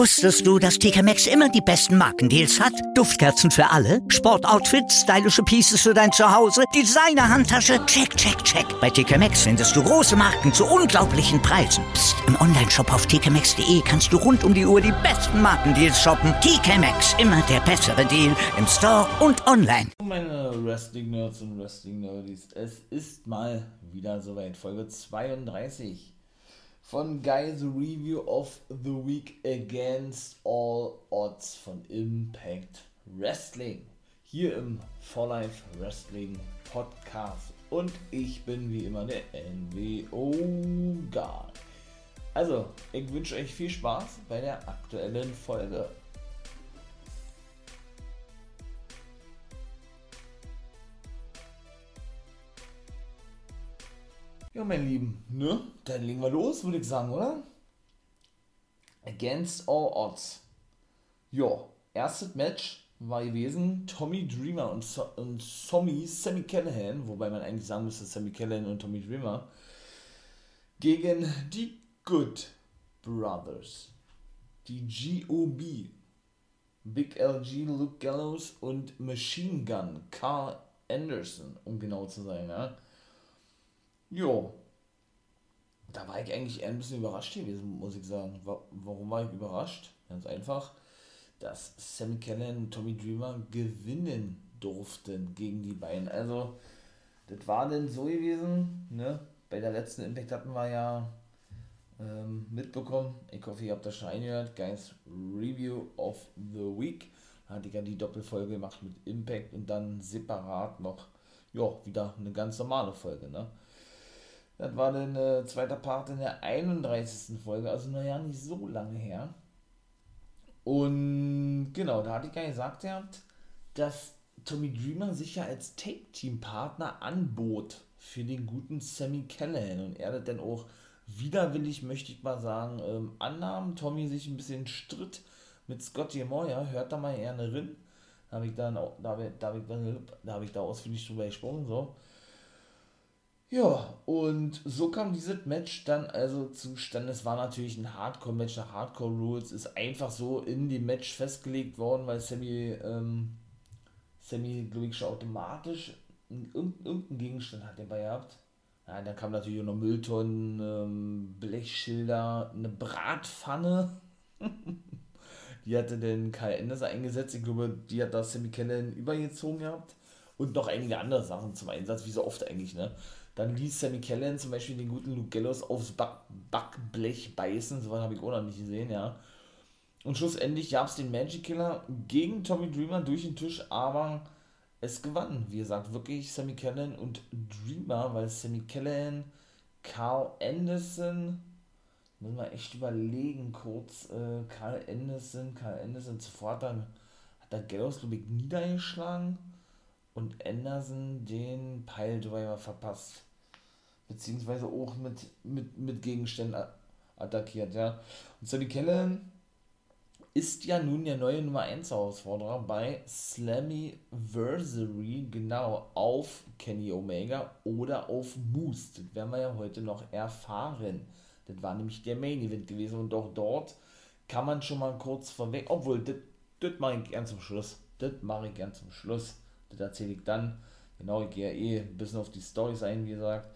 Wusstest du, dass TK Maxx immer die besten Markendeals hat? Duftkerzen für alle, Sportoutfits, stylische Pieces für dein Zuhause, Designer-Handtasche, check, check, check. Bei TK Maxx findest du große Marken zu unglaublichen Preisen. Psst. im Onlineshop auf tkmaxx.de kannst du rund um die Uhr die besten Markendeals shoppen. TK Maxx, immer der bessere Deal im Store und online. Meine Wrestling-Nerds und Wrestling-Nerdies, es ist mal wieder soweit, Folge 32 von Guys Review of the Week Against All Odds von Impact Wrestling. Hier im For Life Wrestling Podcast. Und ich bin wie immer der NWO Guy. Also, ich wünsche euch viel Spaß bei der aktuellen Folge. Ja, mein Lieben, ne? Dann legen wir los, würde ich sagen, oder? Against all odds. Ja, erstes Match war gewesen Tommy Dreamer und, so und Tommy Sammy Callahan, wobei man eigentlich sagen müsste Sammy Callahan und Tommy Dreamer, gegen die Good Brothers. Die GOB. Big LG, Luke Gallows und Machine Gun, Carl Anderson, um genau zu sein, ja. Jo. Da war ich eigentlich eher ein bisschen überrascht gewesen, muss ich sagen. Warum war ich überrascht? Ganz einfach, dass Sammy Cannon und Tommy Dreamer gewinnen durften gegen die beiden. Also, das war denn so gewesen, ne? Bei der letzten Impact hatten wir ja ähm, mitbekommen. Ich hoffe, ihr habt das schon reingehört. Guys Review of the Week. Da hatte ich ja die Doppelfolge gemacht mit Impact und dann separat noch, ja, wieder eine ganz normale Folge, ne? Das war dann äh, zweiter Part in der 31. Folge, also naja, nicht so lange her. Und genau, da hatte ich ja gesagt, gehabt, dass Tommy Dreamer sich ja als Take-Team-Partner anbot für den guten Sammy Callahan und er das dann auch widerwillig, möchte ich mal sagen, ähm, annahm. Tommy sich ein bisschen stritt mit Scotty Moyer, hört da mal gerne rein. Da habe ich da da habe ich, da habe ich da ausführlich drüber gesprochen, so. Ja, und so kam dieses Match dann also zustande. Es war natürlich ein Hardcore-Match nach Hardcore-Rules, ist einfach so in dem Match festgelegt worden, weil Sammy, ähm, Sammy, glaube ich, schon automatisch irgendeinen Gegenstand hat dabei gehabt. Ja, dann kam natürlich auch noch Mülltonnen, ähm, Blechschilder, eine Bratpfanne. die hatte den Kai Enders eingesetzt. Ich glaube, die hat da Sammy Kellen übergezogen gehabt. Und noch einige andere Sachen zum Einsatz, wie so oft eigentlich, ne? Dann ließ Sammy Kellen zum Beispiel den guten Luke Gallows aufs Back Backblech beißen. So was habe ich auch noch nicht gesehen, ja. Und schlussendlich gab es den Magic Killer gegen Tommy Dreamer durch den Tisch, aber es gewann, wie gesagt, wirklich Sammy Kellen und Dreamer, weil Sammy Kellen, Carl Anderson, müssen wir echt überlegen kurz, äh, Carl Anderson, Carl Anderson sofort dann hat der Gallows, glaube ich, niedergeschlagen und Anderson den Piledriver verpasst. Beziehungsweise auch mit, mit, mit Gegenständen attackiert, ja. Und Sammy Kellen ist ja nun der neue Nummer 1 Herausforderer bei Slammiversary, genau, auf Kenny Omega oder auf Moose. Das werden wir ja heute noch erfahren. Das war nämlich der Main Event gewesen und auch dort kann man schon mal kurz vorweg, obwohl, das, das mache ich gern zum Schluss. Das mache ich gern zum Schluss. Das erzähle ich dann. Genau, ich gehe ja eh ein bisschen auf die Storys ein, wie gesagt.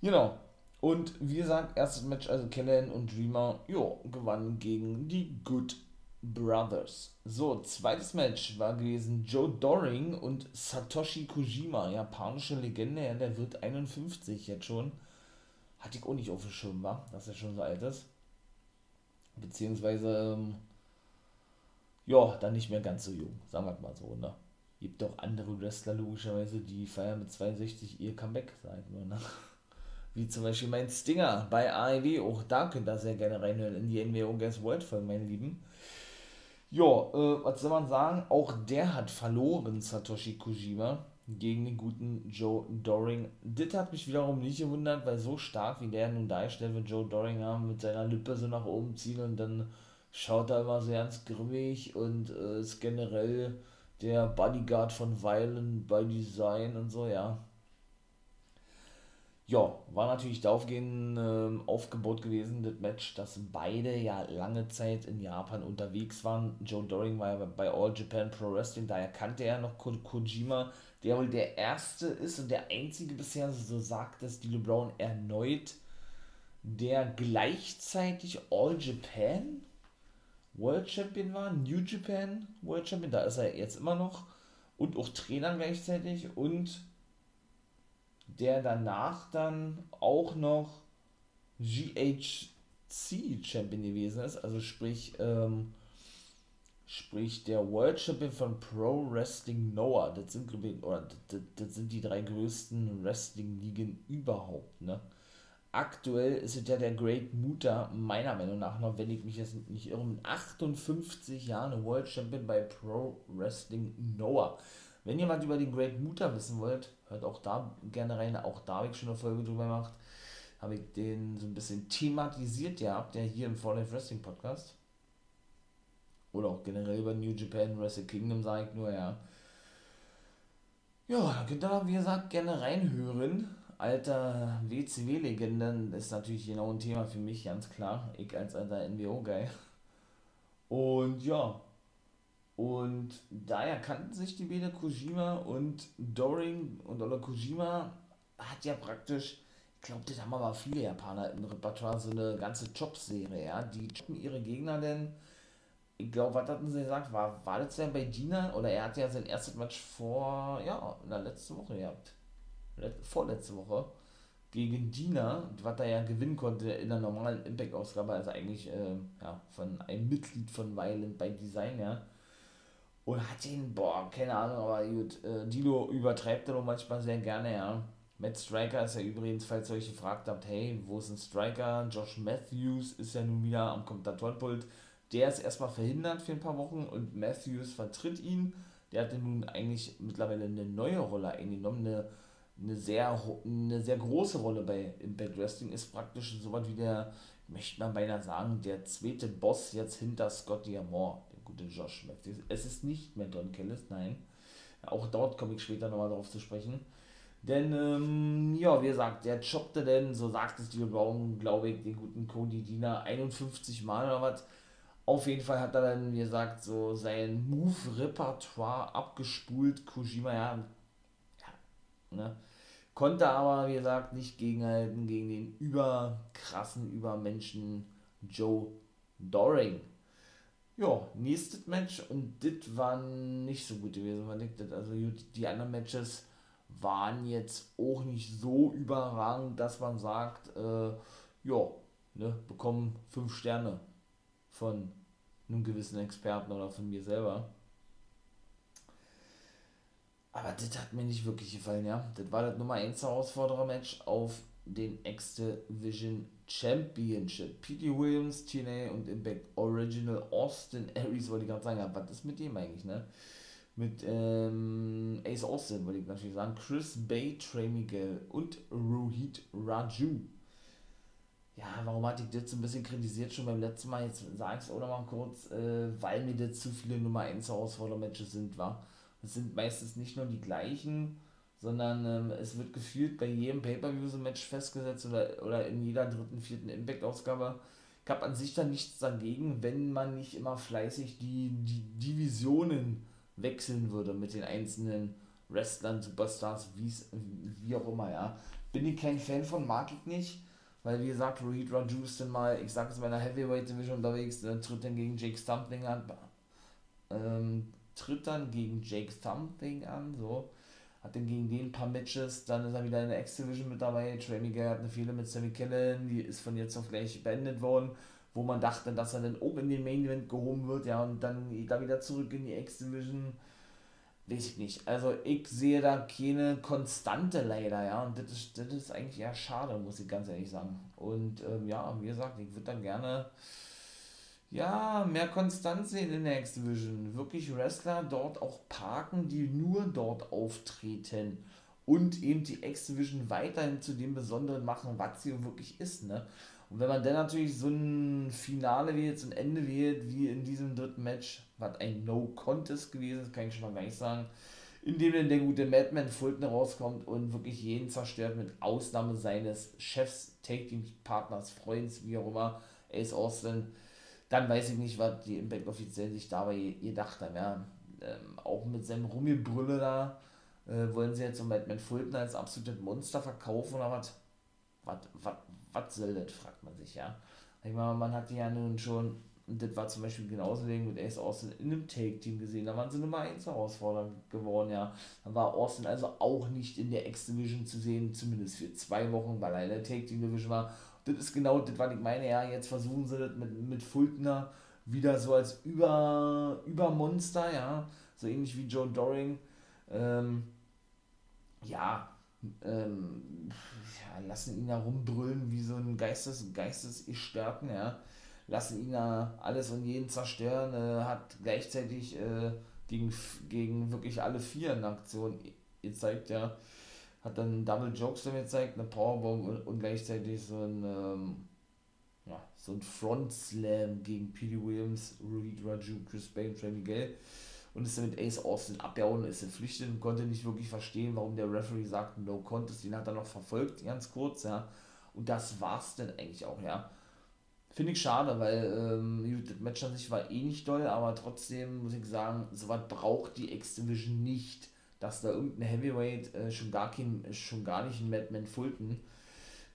Genau. Und wie gesagt, erstes Match, also Kellen und Dreamer, jo, gewannen gegen die Good Brothers. So, zweites Match war gewesen Joe Doring und Satoshi Kojima, japanische Legende, ja, der wird 51 jetzt schon. Hatte ich auch nicht auf dem Schirm, war, dass er schon so alt ist. Beziehungsweise, ähm, ja, dann nicht mehr ganz so jung, sagen wir mal so, ne? Gibt auch andere Wrestler logischerweise, die feiern mit 62 ihr Comeback, sag ich mal, ne? Wie zum Beispiel mein Stinger bei AEW, auch da könnt ihr sehr gerne reinhören in die NWO Guess World Folge, meine Lieben. Ja, äh, was soll man sagen? Auch der hat verloren, Satoshi Kojima, gegen den guten Joe Doring. Das hat mich wiederum nicht gewundert, weil so stark wie der nun dargestellt wird, Joe Doring haben, mit seiner Lippe so nach oben ziehen und dann schaut er immer so ganz grimmig und äh, ist generell der Bodyguard von Violent by Design und so, ja. ja, war natürlich daraufgehend äh, aufgebaut gewesen, das Match, dass beide ja lange Zeit in Japan unterwegs waren. Joe Doring war ja bei All Japan Pro Wrestling, daher kannte er noch Ko Kojima, der wohl der erste ist und der einzige bisher, so sagt es Dilo Brown erneut, der gleichzeitig All Japan World Champion war, New Japan World Champion, da ist er jetzt immer noch und auch Trainer gleichzeitig und der danach dann auch noch GHC Champion gewesen ist, also sprich, ähm, sprich der World Champion von Pro Wrestling Noah. Das sind, oder das, das sind die drei größten Wrestling-Ligen überhaupt, ne? Aktuell ist ja der Great Muta, meiner Meinung nach noch, wenn ich mich jetzt nicht irre, mit 58 Jahren World Champion bei Pro Wrestling Noah. Wenn jemand über den Great Muta wissen wollt, hört auch da gerne rein. Auch da habe ich schon eine Folge drüber gemacht. Habe ich den so ein bisschen thematisiert gehabt, der hier im Fall Life Wrestling Podcast. Oder auch generell über New Japan Wrestle Kingdom, sage ich nur, ja. Ja, da könnt ihr, wie gesagt, gerne reinhören. Alter WCW-Legenden ist natürlich genau ein Thema für mich, ganz klar. Ich als alter NWO-Guy. Und ja, und daher kannten sich die beiden Kojima und Doring und oder Kojima hat ja praktisch, ich glaube, das haben aber viele Japaner im Repertoire, so eine ganze Jobserie, ja. Die choppen ihre Gegner denn, ich glaube, was hatten sie gesagt, war, war das denn bei Dina oder er hat ja sein erstes Match vor, ja, in der letzten Woche gehabt. Vorletzte Woche gegen Dina, was er ja gewinnen konnte in der normalen Impact-Ausgabe, also eigentlich äh, ja, von einem Mitglied von Violent by Design, ja und hat ihn, boah, keine Ahnung, aber gut, äh, Dilo übertreibt er manchmal sehr gerne, ja. Matt Striker ist ja übrigens, falls ihr euch gefragt habt, hey, wo ist ein Striker? Josh Matthews ist ja nun wieder am Kommentatorenpult. Der ist erstmal verhindert für ein paar Wochen und Matthews vertritt ihn. Der hatte nun eigentlich mittlerweile eine neue Rolle eingenommen, eine, eine, sehr, eine sehr große Rolle bei Impact Wrestling. Ist praktisch so was wie der, möchte man beinahe sagen, der zweite Boss jetzt hinter Scott Diamore gute Josh Matthews. Es ist nicht mehr Don Kellis, nein. Auch dort komme ich später nochmal darauf zu sprechen. Denn, ähm, ja, wie gesagt, der choppte denn, so sagt es die Brown, glaube ich, den guten Cody Diener 51 Mal oder was. Auf jeden Fall hat er dann, wie gesagt, so sein Move-Repertoire abgespult. Kojima, ja, ne? Konnte aber, wie gesagt, nicht gegenhalten gegen den überkrassen Übermenschen Joe Doring. Ja, nächstes Match und das war nicht so gut gewesen, ich das. Also die anderen Matches waren jetzt auch nicht so überragend, dass man sagt, äh, ja, ne, bekommen fünf Sterne von einem gewissen Experten oder von mir selber. Aber das hat mir nicht wirklich gefallen, ja. Das war das Nummer 1 Herausforderer-Match auf den X-Division Championship. P.T. Williams, TNA und Impact Original Austin Aries, wollte ich gerade sagen. was ist mit dem eigentlich, ne? Mit ähm, Ace Austin, wollte ich natürlich sagen. Chris Bay, Trey Miguel und Rohit Raju. Ja, warum hatte ich das so ein bisschen kritisiert schon beim letzten Mal? Jetzt sage ich es auch nochmal kurz, äh, weil mir das zu viele Nummer 1 Herausforderer-Matches sind, war. Es sind meistens nicht nur die gleichen, sondern ähm, es wird gefühlt bei jedem Pay-Per-View-Match festgesetzt oder, oder in jeder dritten, vierten Impact-Ausgabe. Ich habe an sich dann nichts dagegen, wenn man nicht immer fleißig die, die Divisionen wechseln würde mit den einzelnen Wrestlern, Superstars, wie's, wie auch immer, ja. Bin ich kein Fan von, mag ich nicht, weil wie gesagt, Rohit Raju ist dann mal, ich sage es in meiner Heavyweight Division unterwegs, äh, tritt dann gegen Jake Stumpling an, ähm, tritt dann gegen Jake Stumpling an, so hat dann gegen den ein paar Matches, dann ist er wieder in der X-Division mit dabei. Trey Miguel hat eine Fehler mit Sammy Kellen, die ist von jetzt auf gleich beendet worden, wo man dachte, dass er dann oben in den Main Event gehoben wird, ja, und dann geht er wieder zurück in die X-Division. Weiß ich nicht. Also ich sehe da keine Konstante leider, ja, und das ist, das ist eigentlich eher schade, muss ich ganz ehrlich sagen. Und ähm, ja, wie gesagt, ich würde dann gerne ja, mehr Konstanz sehen in der X-Division. Wirklich Wrestler dort auch parken, die nur dort auftreten. Und eben die X-Division weiterhin zu dem Besonderen machen, was sie wirklich ist. Ne? Und wenn man dann natürlich so ein Finale wählt, so ein Ende wählt, wie in diesem dritten Match, was ein No-Contest gewesen ist, kann ich schon mal gar nicht sagen, in dem dann der gute Madman Fulton rauskommt und wirklich jeden zerstört, mit Ausnahme seines Chefs, Take-Team-Partners, Freunds, wie auch immer, Ace Austin. Dann weiß ich nicht, was die Impact offiziell sich dabei gedacht haben, ja. Ähm, auch mit seinem Rummelbrülle da, äh, wollen sie jetzt so Madman Fulton als absolutes Monster verkaufen oder was? Was soll das, fragt man sich, ja. Ich meine, man hat die ja nun schon und das war zum Beispiel genauso wegen mit Ace Austin in einem Take-Team gesehen. Da waren sie Nummer 1 Herausforderer geworden, ja. Da war Austin also auch nicht in der X-Division zu sehen, zumindest für zwei Wochen, weil er in der Take-Team-Division war. Das ist genau das, was ich meine, ja. Jetzt versuchen sie das mit, mit Fultner wieder so als Über, Übermonster, ja. So ähnlich wie Joe Doring. Ähm, ja, ähm, ja, lassen ihn da rumbrüllen wie so ein Geistes, Geistesgestörten, ja lassen ihn da alles und jeden zerstören, äh, hat gleichzeitig äh, gegen, gegen wirklich alle vier in Aktion gezeigt, ja. Hat dann Double Jokes damit gezeigt, eine Powerbomb und, und gleichzeitig so ein, ähm, ja, so ein Front Slam gegen Petey Williams, Reed Raju, Chris Bay Trey Miguel und ist damit Ace Austin abgehauen, ist entpflichtet und konnte nicht wirklich verstehen, warum der Referee sagt No Contest, den hat er noch verfolgt, ganz kurz, ja. Und das war's dann eigentlich auch, ja. Finde ich schade, weil ähm, das Match an sich war eh nicht doll, aber trotzdem muss ich sagen, sowas braucht die X-Division nicht, dass da irgendein Heavyweight, äh, schon, gar kein, schon gar nicht ein Madman Fulton,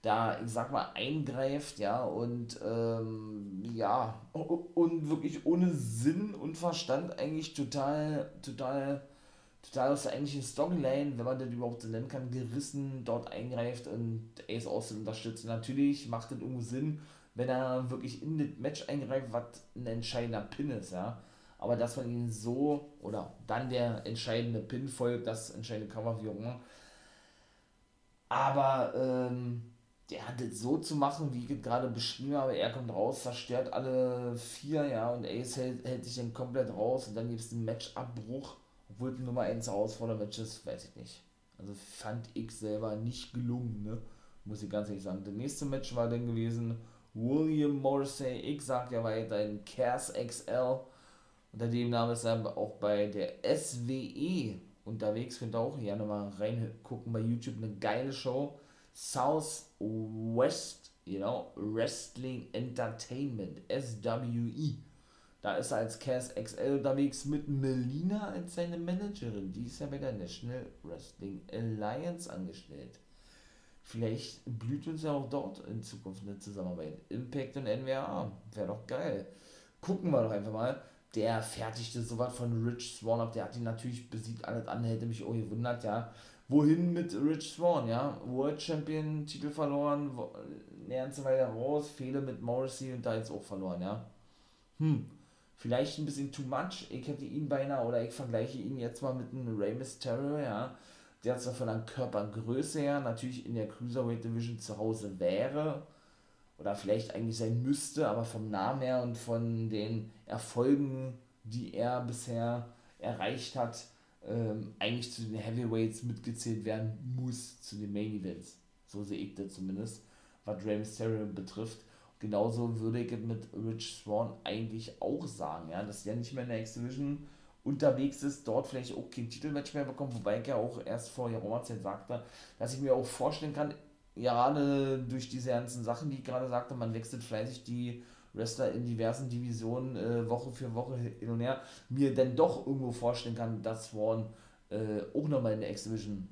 da, ich sag mal, eingreift, ja, und ähm, ja, und wirklich ohne Sinn und Verstand eigentlich total, total, total aus der eigentlichen Storyline, wenn man das überhaupt so nennen kann, gerissen dort eingreift und Ace Austin unterstützt. Natürlich macht das irgendwo Sinn, wenn er wirklich in das Match eingreift, was ein entscheidender Pin ist, ja. Aber dass man ihn so, oder dann der entscheidende Pin folgt, das entscheidende Cover, wie auch immer. Aber ähm, der hat das so zu machen, wie ich es gerade beschrieben habe. Er kommt raus, zerstört alle vier, ja, und Ace hält, hält sich dann komplett raus und dann gibt es einen Matchabbruch, obwohl es Nummer 1 Herausforderer-Match ist, weiß ich nicht. Also fand ich selber nicht gelungen, ne? Muss ich ganz ehrlich sagen. Das nächste Match war dann gewesen William Morrissey, ich sag ja weiterhin Cass XL. Unter dem Namen ist er auch bei der SWE unterwegs. Könnt ihr auch gerne mal reingucken bei YouTube. Eine geile Show. Southwest, you know, Wrestling Entertainment, SWE. Da ist er als Cass XL unterwegs mit Melina als seine Managerin. Die ist ja bei der National Wrestling Alliance angestellt. Vielleicht blüht uns ja auch dort in Zukunft eine Zusammenarbeit. Impact und NWA, wäre doch geil. Gucken wir doch einfach mal. Der fertigte sowas von Rich Swan ab. Der hat ihn natürlich besiegt, alles andere hätte mich auch gewundert, ja. Wohin mit Rich Swan, ja? World Champion, Titel verloren, eine ganze Weile raus, Fehler mit Morrissey und da jetzt auch verloren, ja. Hm, vielleicht ein bisschen too much. Ich hätte ihn beinahe, oder ich vergleiche ihn jetzt mal mit einem Rey Mysterio, ja der zwar von der Körpergröße her natürlich in der Cruiserweight Division zu Hause wäre oder vielleicht eigentlich sein müsste, aber vom Namen her und von den Erfolgen, die er bisher erreicht hat, ähm, eigentlich zu den Heavyweights mitgezählt werden muss, zu den Main Events. So sehe ich das zumindest, was Rey Mysterio betrifft. Genauso würde ich mit Rich Swan eigentlich auch sagen, ja, dass der nicht mehr in der X-Division unterwegs ist, dort vielleicht auch kein Titelmatch mehr bekommt, wobei ich ja auch erst vor geraumer Zeit sagte, dass ich mir auch vorstellen kann, gerade durch diese ganzen Sachen, die ich gerade sagte, man wechselt fleißig die Wrestler in diversen Divisionen äh, Woche für Woche hin und her, mir dann doch irgendwo vorstellen kann, dass Swan äh, auch nochmal in der X-Division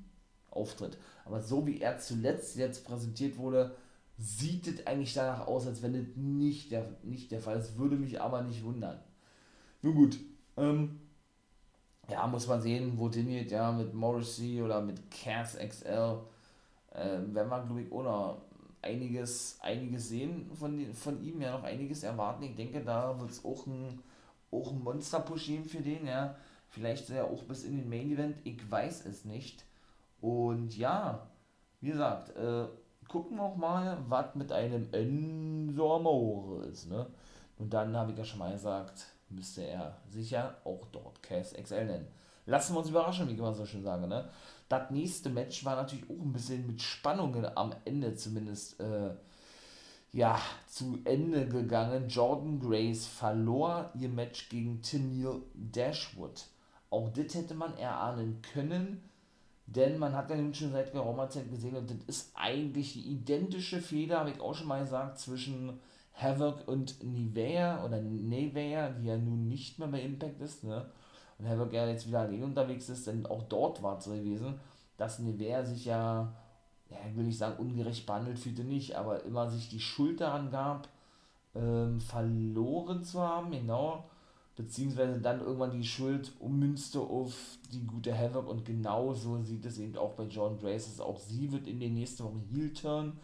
auftritt. Aber so wie er zuletzt jetzt präsentiert wurde, sieht es eigentlich danach aus, als wenn das nicht der, nicht der Fall ist. Würde mich aber nicht wundern. Nun gut, ähm, ja, muss man sehen, wo geht, ja, mit Morrissey oder mit Cass XL, äh, werden wir, glaube ich, auch noch einiges, einiges sehen von, von ihm, ja, noch einiges erwarten. Ich denke, da wird es auch ein, auch ein Monster-Push geben für den, ja. Vielleicht ja auch bis in den Main-Event, ich weiß es nicht. Und ja, wie gesagt, äh, gucken wir auch mal, was mit einem Enzo Amore ist, ne? Und dann habe ich ja schon mal gesagt, müsste er sicher auch dort Cass XL nennen. Lassen wir uns überraschen, wie ich immer so schön sage. Ne? Das nächste Match war natürlich auch ein bisschen mit Spannungen am Ende zumindest äh, ja, zu Ende gegangen. Jordan Grace verlor ihr Match gegen Tennille Dashwood auch das hätte man erahnen können, denn man hat ja nun schon seit geraumer Zeit gesehen und das ist eigentlich die identische Feder, habe ich auch schon mal gesagt, zwischen Havoc und Nivea oder Nevea, die ja nun nicht mehr bei Impact ist, ne? Und Havoc ja jetzt wieder allein unterwegs ist, denn auch dort war es so gewesen, dass Nevea sich ja, ja, will ich sagen, ungerecht behandelt fühlte nicht, aber immer sich die Schuld daran gab, ähm, verloren zu haben, genau beziehungsweise dann irgendwann die Schuld ummünzte auf die gute Havoc und genauso sieht es eben auch bei John Grace. Auch sie wird in den nächsten Wochen Heel turn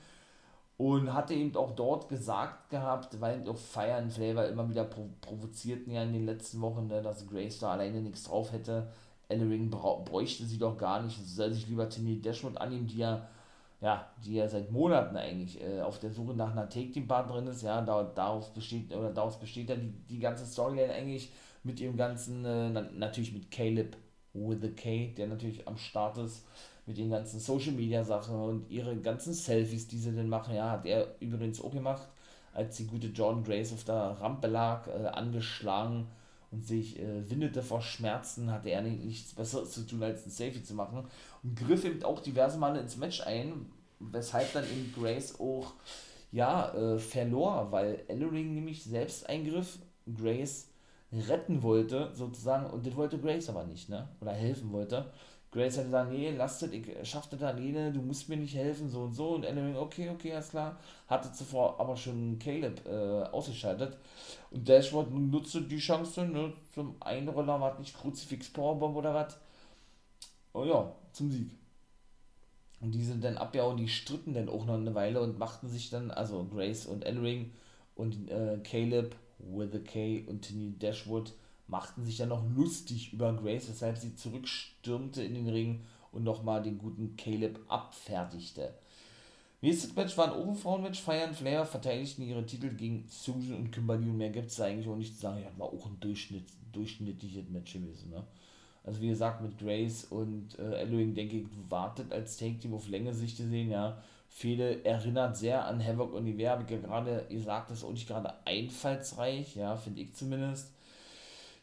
und hatte eben auch dort gesagt gehabt, weil auch Fire and Flavor immer wieder provo provozierten ja in den letzten Wochen, ne, dass Grace da alleine nichts drauf hätte. Ellering bräuchte sie doch gar nicht, soll sich lieber Tinny Dashwood annehmen, die ja ja, die ja seit Monaten eigentlich äh, auf der Suche nach einer Take-Team-Partnerin ist, ja, da, darauf besteht, oder daraus besteht ja die, die ganze Storyline eigentlich mit ihrem ganzen, äh, na, natürlich mit Caleb with a K, der natürlich am Start ist, mit den ganzen Social Media Sachen und ihre ganzen Selfies, die sie denn machen, ja, hat er übrigens auch gemacht, als die gute Jordan Grace auf der Rampe lag, äh, angeschlagen und sich äh, windete vor Schmerzen, hatte er nichts Besseres zu tun, als ein Selfie zu machen und griff eben auch diverse Male ins Match ein, weshalb dann eben Grace auch ja, äh, verlor, weil Ellering nämlich selbst eingriff, Grace retten wollte, sozusagen, und das wollte Grace aber nicht, ne? Oder helfen wollte. Grace hat gesagt, nee, lasst das, ich schaff das alleine, du musst mir nicht helfen, so und so. Und Ellering, okay, okay, alles klar. Hatte zuvor aber schon Caleb äh, ausgeschaltet. Und Dashwood nutzte die Chance, ne, zum Einroller, war nicht Kruzifix Powerbomb oder was. Oh ja, zum Sieg. Und die sind dann abgehauen, die stritten dann auch noch eine Weile und machten sich dann, also Grace und Ellering und äh, Caleb with a K und Tini Dashwood machten sich dann noch lustig über Grace, weshalb sie zurückstürmte in den Ring und nochmal den guten Caleb abfertigte. Nächstes Match war ein Oberfrauen-Match. Fire and Flair verteidigten ihre Titel gegen Susan und Kimberly und mehr gibt es eigentlich auch nicht zu sagen. Ja, war auch ein Durchschnitt, durchschnittliches Match gewesen. Ne? Also wie gesagt, mit Grace und äh, Ellering, denke ich, wartet als Take-Team auf längere Sicht gesehen, ja. Viele erinnert sehr an Havoc und ich ja gerade gesagt, das ist auch nicht gerade einfallsreich, ja, finde ich zumindest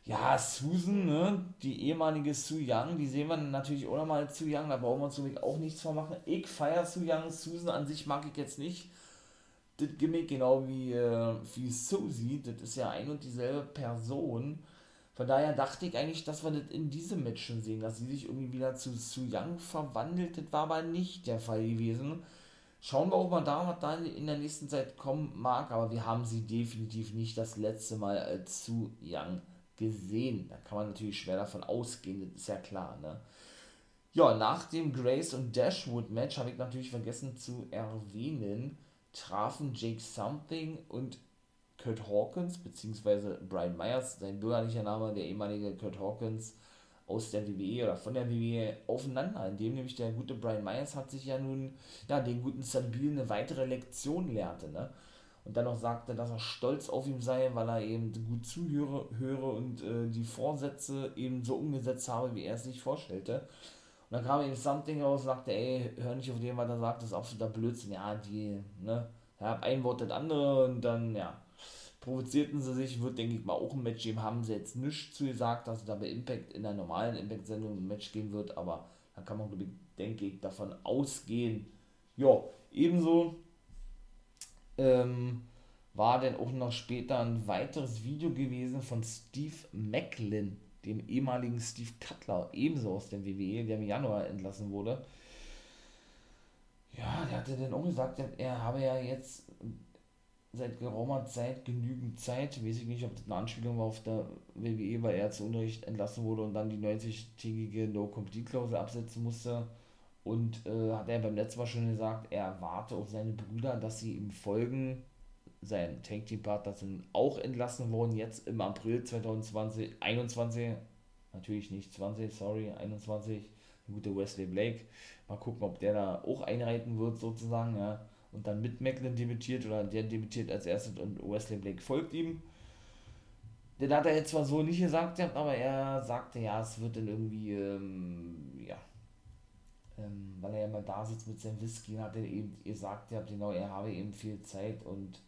ja, Susan, ne, die ehemalige Su Young, die sehen wir natürlich auch nochmal als Su Young, da brauchen wir uns so auch nichts vormachen. Ich feiere Su Young, Susan an sich mag ich jetzt nicht. Das Gimmick genau wie, äh, wie Susie, das ist ja ein und dieselbe Person. Von daher dachte ich eigentlich, dass wir das in diesem Match schon sehen, dass sie sich irgendwie wieder zu Su Young verwandelt. Das war aber nicht der Fall gewesen. Schauen wir auch mal da, was da in der nächsten Zeit kommen mag, aber wir haben sie definitiv nicht das letzte Mal als Su Young gesehen. Da kann man natürlich schwer davon ausgehen, das ist ja klar. Ne? Ja, nach dem Grace und Dashwood Match habe ich natürlich vergessen zu erwähnen, trafen Jake Something und Kurt Hawkins, beziehungsweise Brian Myers, sein bürgerlicher Name, der ehemalige Kurt Hawkins aus der WWE oder von der WWE aufeinander, indem nämlich der gute Brian Myers hat sich ja nun, ja, den guten Sabil eine weitere Lektion lehrte, ne? Und dann noch sagte, dass er stolz auf ihn sei, weil er eben gut zuhöre höre und äh, die Vorsätze eben so umgesetzt habe, wie er es sich vorstellte. Und dann kam eben Something raus und sagte, ey, hör nicht auf den, was er sagt, das ist absoluter Blödsinn. Ja, die, ne, ja, ein Wort das andere und dann, ja, provozierten sie sich, wird, denke ich mal, auch ein Match geben, haben sie jetzt nichts zu gesagt, dass es da bei Impact in der normalen Impact-Sendung ein Match geben wird, aber da kann man, denke ich, davon ausgehen. Ja, ebenso ähm, war dann auch noch später ein weiteres Video gewesen von Steve Macklin, dem ehemaligen Steve Cutler, ebenso aus dem WWE, der im Januar entlassen wurde. Ja, der hatte dann auch gesagt, er habe ja jetzt seit geraumer Zeit genügend Zeit, weiß ich nicht, ob das eine Anspielung war auf der WWE, weil er zu Unrecht entlassen wurde und dann die 90-tägige No-Compete-Klausel absetzen musste und äh, hat er beim letzten Mal schon gesagt, er erwarte auf seine Brüder, dass sie ihm folgen. Sein Tank Team Partner sind auch entlassen worden, jetzt im April 2020, 21, natürlich nicht 20, sorry, 21, der gute Wesley Blake. Mal gucken, ob der da auch einreiten wird, sozusagen, ja. Und dann mit Macklin debütiert oder der debütiert als erstes und Wesley Blake folgt ihm. Den hat er jetzt zwar so nicht gesagt, aber er sagte, ja, es wird dann irgendwie, ähm, ja, ähm, weil er mal da sitzt mit seinem Whisky und hat er eben gesagt, ja, genau, er habe eben viel Zeit und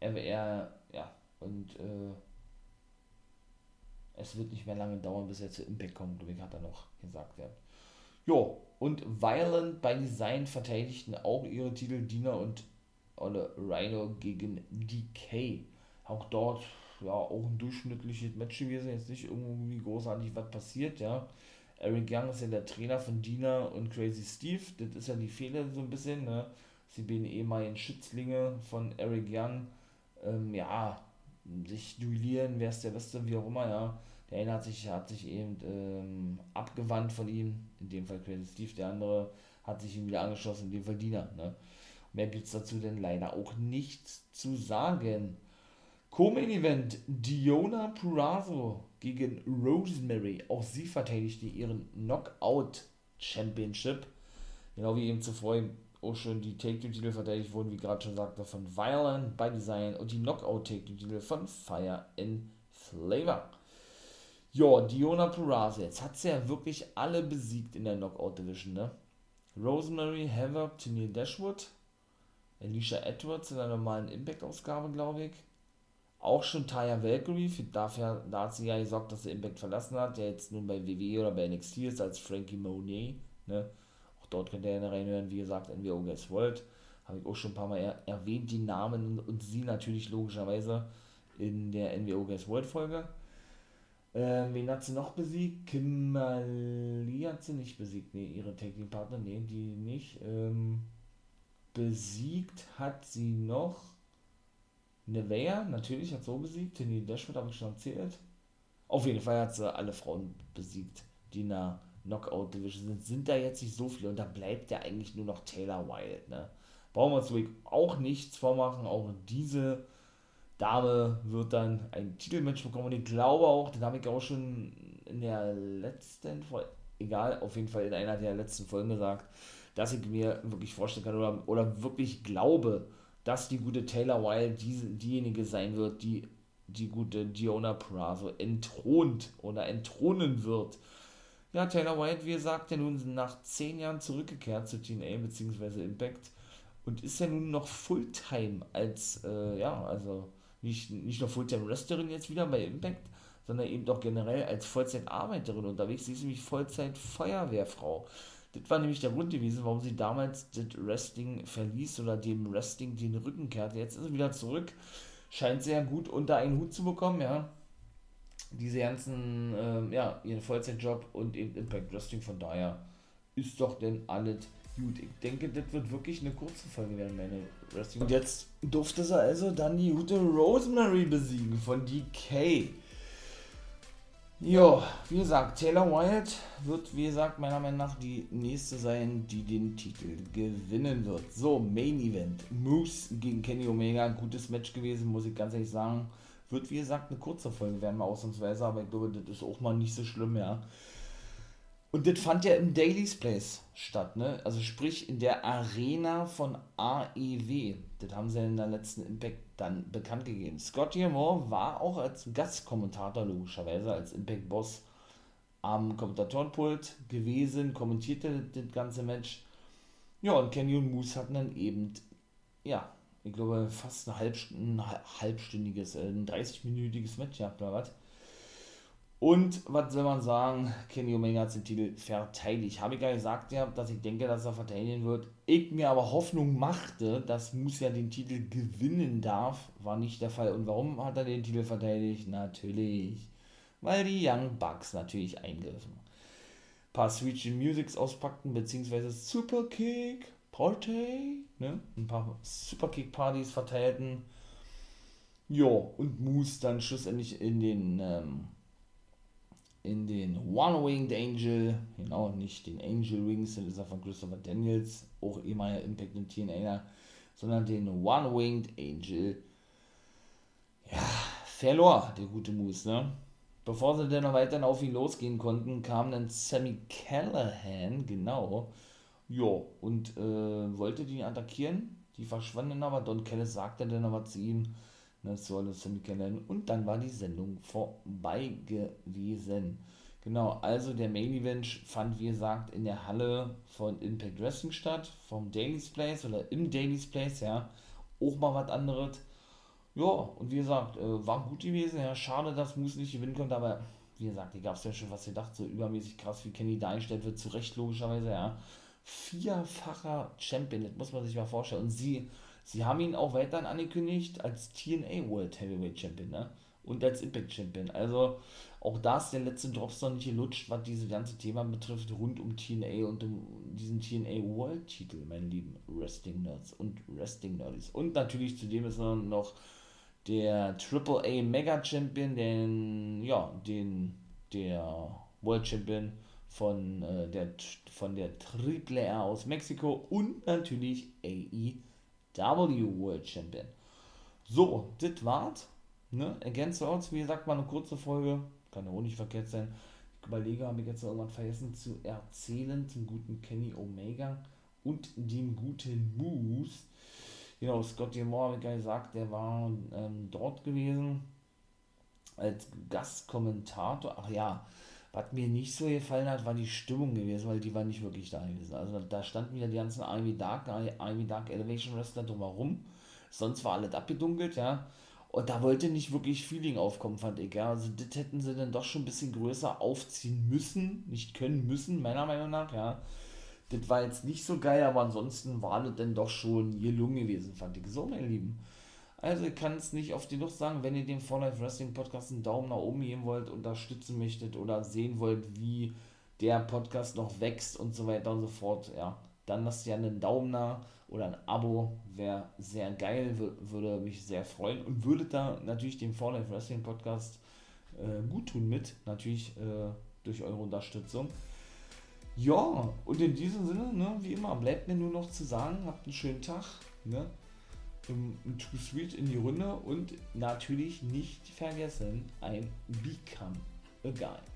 er, er ja, und äh, es wird nicht mehr lange dauern, bis er zu Impact kommt, glaube ich, hat er noch gesagt, ja. Jo, und Violent by Design verteidigten auch ihre Titel Dina und Olle Rhino gegen DK. Auch dort, ja, auch ein durchschnittliches Match gewesen, jetzt nicht irgendwie großartig was passiert, ja. Eric Young ist ja der Trainer von Dina und Crazy Steve, das ist ja die Fehler so ein bisschen, ne. Sie bin ehemaligen Schützlinge von Eric Young, ähm, ja, sich duellieren, wer ist der Beste, wie auch immer, ja. Der eine hat sich, hat sich eben ähm, abgewandt von ihm, in dem Fall Crazy Steve, der andere hat sich ihm wieder angeschlossen, in dem Fall Dina. Ne? Mehr gibt es dazu denn leider auch nichts zu sagen. Co-Main Event, Diona Purazo gegen Rosemary. Auch sie verteidigte ihren Knockout Championship. Genau wie eben zuvor auch schon die Take-Two-Titel verteidigt wurden, wie gerade schon sagte, von Violent by Design und die Knockout-Take-Two-Titel von Fire in Flavor. Ja, Diona Purrazzo, jetzt hat sie ja wirklich alle besiegt in der Knockout Division, ne? Rosemary, Havoc, Tennille Dashwood, Alicia Edwards in der normalen Impact-Ausgabe, glaube ich. Auch schon Taya Valkyrie, für dafür, da hat sie ja gesagt, dass sie Impact verlassen hat, der jetzt nun bei WWE oder bei NXT ist als Frankie Monet, ne? Auch dort könnt ihr ja reinhören, wie gesagt, NWO Guess World. Habe ich auch schon ein paar Mal er erwähnt, die Namen und sie natürlich logischerweise in der NWO Guess World Folge. Ähm, wen hat sie noch besiegt? Kimberly hat sie nicht besiegt. Ne, ihre Tag-Team-Partner, ne, die nicht. Ähm, besiegt hat sie noch Nevea, natürlich hat so besiegt. Tini Dashwood habe ich schon erzählt. Auf jeden Fall hat sie alle Frauen besiegt, die in der Knockout Division sind. Sind da jetzt nicht so viele und da bleibt ja eigentlich nur noch Taylor Wilde. Ne? Brauchen wir uns auch nichts vormachen. Auch diese Dame wird dann ein Titelmatch bekommen und ich glaube auch, den habe ich auch schon in der letzten Folge, egal, auf jeden Fall in einer der letzten Folgen gesagt, dass ich mir wirklich vorstellen kann oder, oder wirklich glaube, dass die gute Taylor Wilde diese, diejenige sein wird, die die gute Diona Prazo entthront oder entthronen wird. Ja, Taylor Wilde, wie gesagt, ja nun nach zehn Jahren zurückgekehrt zu TNA bzw. Impact und ist ja nun noch Fulltime als, äh, ja, also nicht, nicht nur Fulltime-Wrestlerin jetzt wieder bei Impact, sondern eben doch generell als Vollzeitarbeiterin unterwegs. Sie ist nämlich Vollzeit-Feuerwehrfrau. Das war nämlich der Grund gewesen, warum sie damals das Wrestling verließ oder dem Wrestling den Rücken kehrte. Jetzt ist sie wieder zurück. Scheint sehr gut unter einen Hut zu bekommen, ja. Diese ganzen, ähm, ja, ihren Vollzeitjob und eben Impact Wrestling. Von daher ist doch denn alles gut. Ich denke, das wird wirklich eine kurze Folge werden, meine Wrestling. Und jetzt durfte sie also dann die gute Rosemary besiegen von DK. Ja, wie gesagt, Taylor Wilde wird, wie gesagt, meiner Meinung nach die nächste sein, die den Titel gewinnen wird. So, Main Event. Moose gegen Kenny Omega. Gutes Match gewesen, muss ich ganz ehrlich sagen. Wird, wie gesagt, eine kurze Folge werden wir ausnahmsweise, aber ich glaube, das ist auch mal nicht so schlimm, ja. Und das fand ja im Daily's Place statt, ne? Also sprich in der Arena von AEW. Das haben sie in der letzten Impact dann bekannt gegeben. Scott Moore war auch als Gastkommentator logischerweise, als Impact-Boss am Kommentatorenpult gewesen, kommentierte das ganze Match. Ja, und Kenny und Moose hatten dann eben, ja, ich glaube, fast ein, halb, ein halbstündiges, äh, ein 30-minütiges Match gehabt, oder was? Und was soll man sagen? Kenny Omega hat den Titel verteidigt. Habe ich ja gesagt, ja, dass ich denke, dass er verteidigen wird. Ich mir aber Hoffnung machte, dass Moose ja den Titel gewinnen darf. War nicht der Fall. Und warum hat er den Titel verteidigt? Natürlich, weil die Young Bucks natürlich eingriffen. Ein paar Switch Musics auspackten, beziehungsweise Superkick Party, ne? Ein paar Superkick Partys verteilten. Ja, und Moose dann schlussendlich in den. Ähm, in den One-Winged Angel, genau, nicht den Angel Wings, das ist er von Christopher Daniels, auch ehemaliger Impact und TNA, sondern den One-Winged Angel, ja, verlor der gute Moose, ne? Bevor sie dann noch weiter auf ihn losgehen konnten, kam dann Sammy Callahan, genau, ja, und äh, wollte die attackieren, die verschwanden aber, Don Callis sagte dann aber zu ihm, ne, soll es kennen. Und dann war die Sendung vorbei gewesen. Genau, also der Main Event fand, wie gesagt, in der Halle von Impact Wrestling statt, vom Daily's Place oder im Daily's Place, ja. Auch mal was anderes. Ja, und wie gesagt, äh, war gut gewesen. Ja, schade, dass Moose nicht gewinnen konnte, aber wie gesagt, die gab es ja schon was gedacht, so übermäßig krass wie Kenny dargestellt wird, zu Recht logischerweise, ja. Vierfacher Champion, das muss man sich mal vorstellen. Und sie, sie haben ihn auch weiterhin angekündigt als TNA World Heavyweight Champion, ne? Und als Impact Champion. Also auch da ist der letzte Drops noch nicht gelutscht, was dieses ganze Thema betrifft, rund um TNA und um diesen TNA World Titel, meine lieben Wrestling Nerds und Wrestling Nerds. Und natürlich zudem ist noch der AAA Mega Champion, den, ja, den, der World Champion von, äh, der, von der Triple R aus Mexiko und natürlich AEW World Champion. So, das war's. Ne? Against Odds, wie gesagt, mal eine kurze Folge. Kann ja auch nicht verkehrt sein. Ich überlege, habe ich jetzt irgendwann vergessen zu erzählen zum guten Kenny Omega und dem guten Moose Genau, Scotty Moore, habe ich gesagt, der war ähm, dort gewesen als Gastkommentator. Ach ja, was mir nicht so gefallen hat, war die Stimmung gewesen, weil die war nicht wirklich da gewesen. Also da standen wieder die ganzen Ivy Dark, Ivy Dark Elevation Wrestler drumherum. Sonst war alles abgedunkelt, ja. Und da wollte nicht wirklich Feeling aufkommen, fand ich. Ja. Also das hätten sie dann doch schon ein bisschen größer aufziehen müssen, nicht können müssen, meiner Meinung nach, ja. Das war jetzt nicht so geil, aber ansonsten war das dann doch schon gelungen gewesen, fand ich. So, meine Lieben. Also, ich kann es nicht oft genug sagen, wenn ihr dem For Life Wrestling Podcast einen Daumen nach oben geben wollt, unterstützen möchtet oder sehen wollt, wie der Podcast noch wächst und so weiter und so fort, ja, dann lasst ihr einen Daumen nach oder ein Abo, wäre sehr geil, würde mich sehr freuen und würde da natürlich dem For Life Wrestling Podcast äh, gut tun mit, natürlich äh, durch eure Unterstützung. Ja, und in diesem Sinne, ne, wie immer, bleibt mir nur noch zu sagen, habt einen schönen Tag, ne? Im, im Too Sweet in die Runde und natürlich nicht vergessen, ein Become a Guy.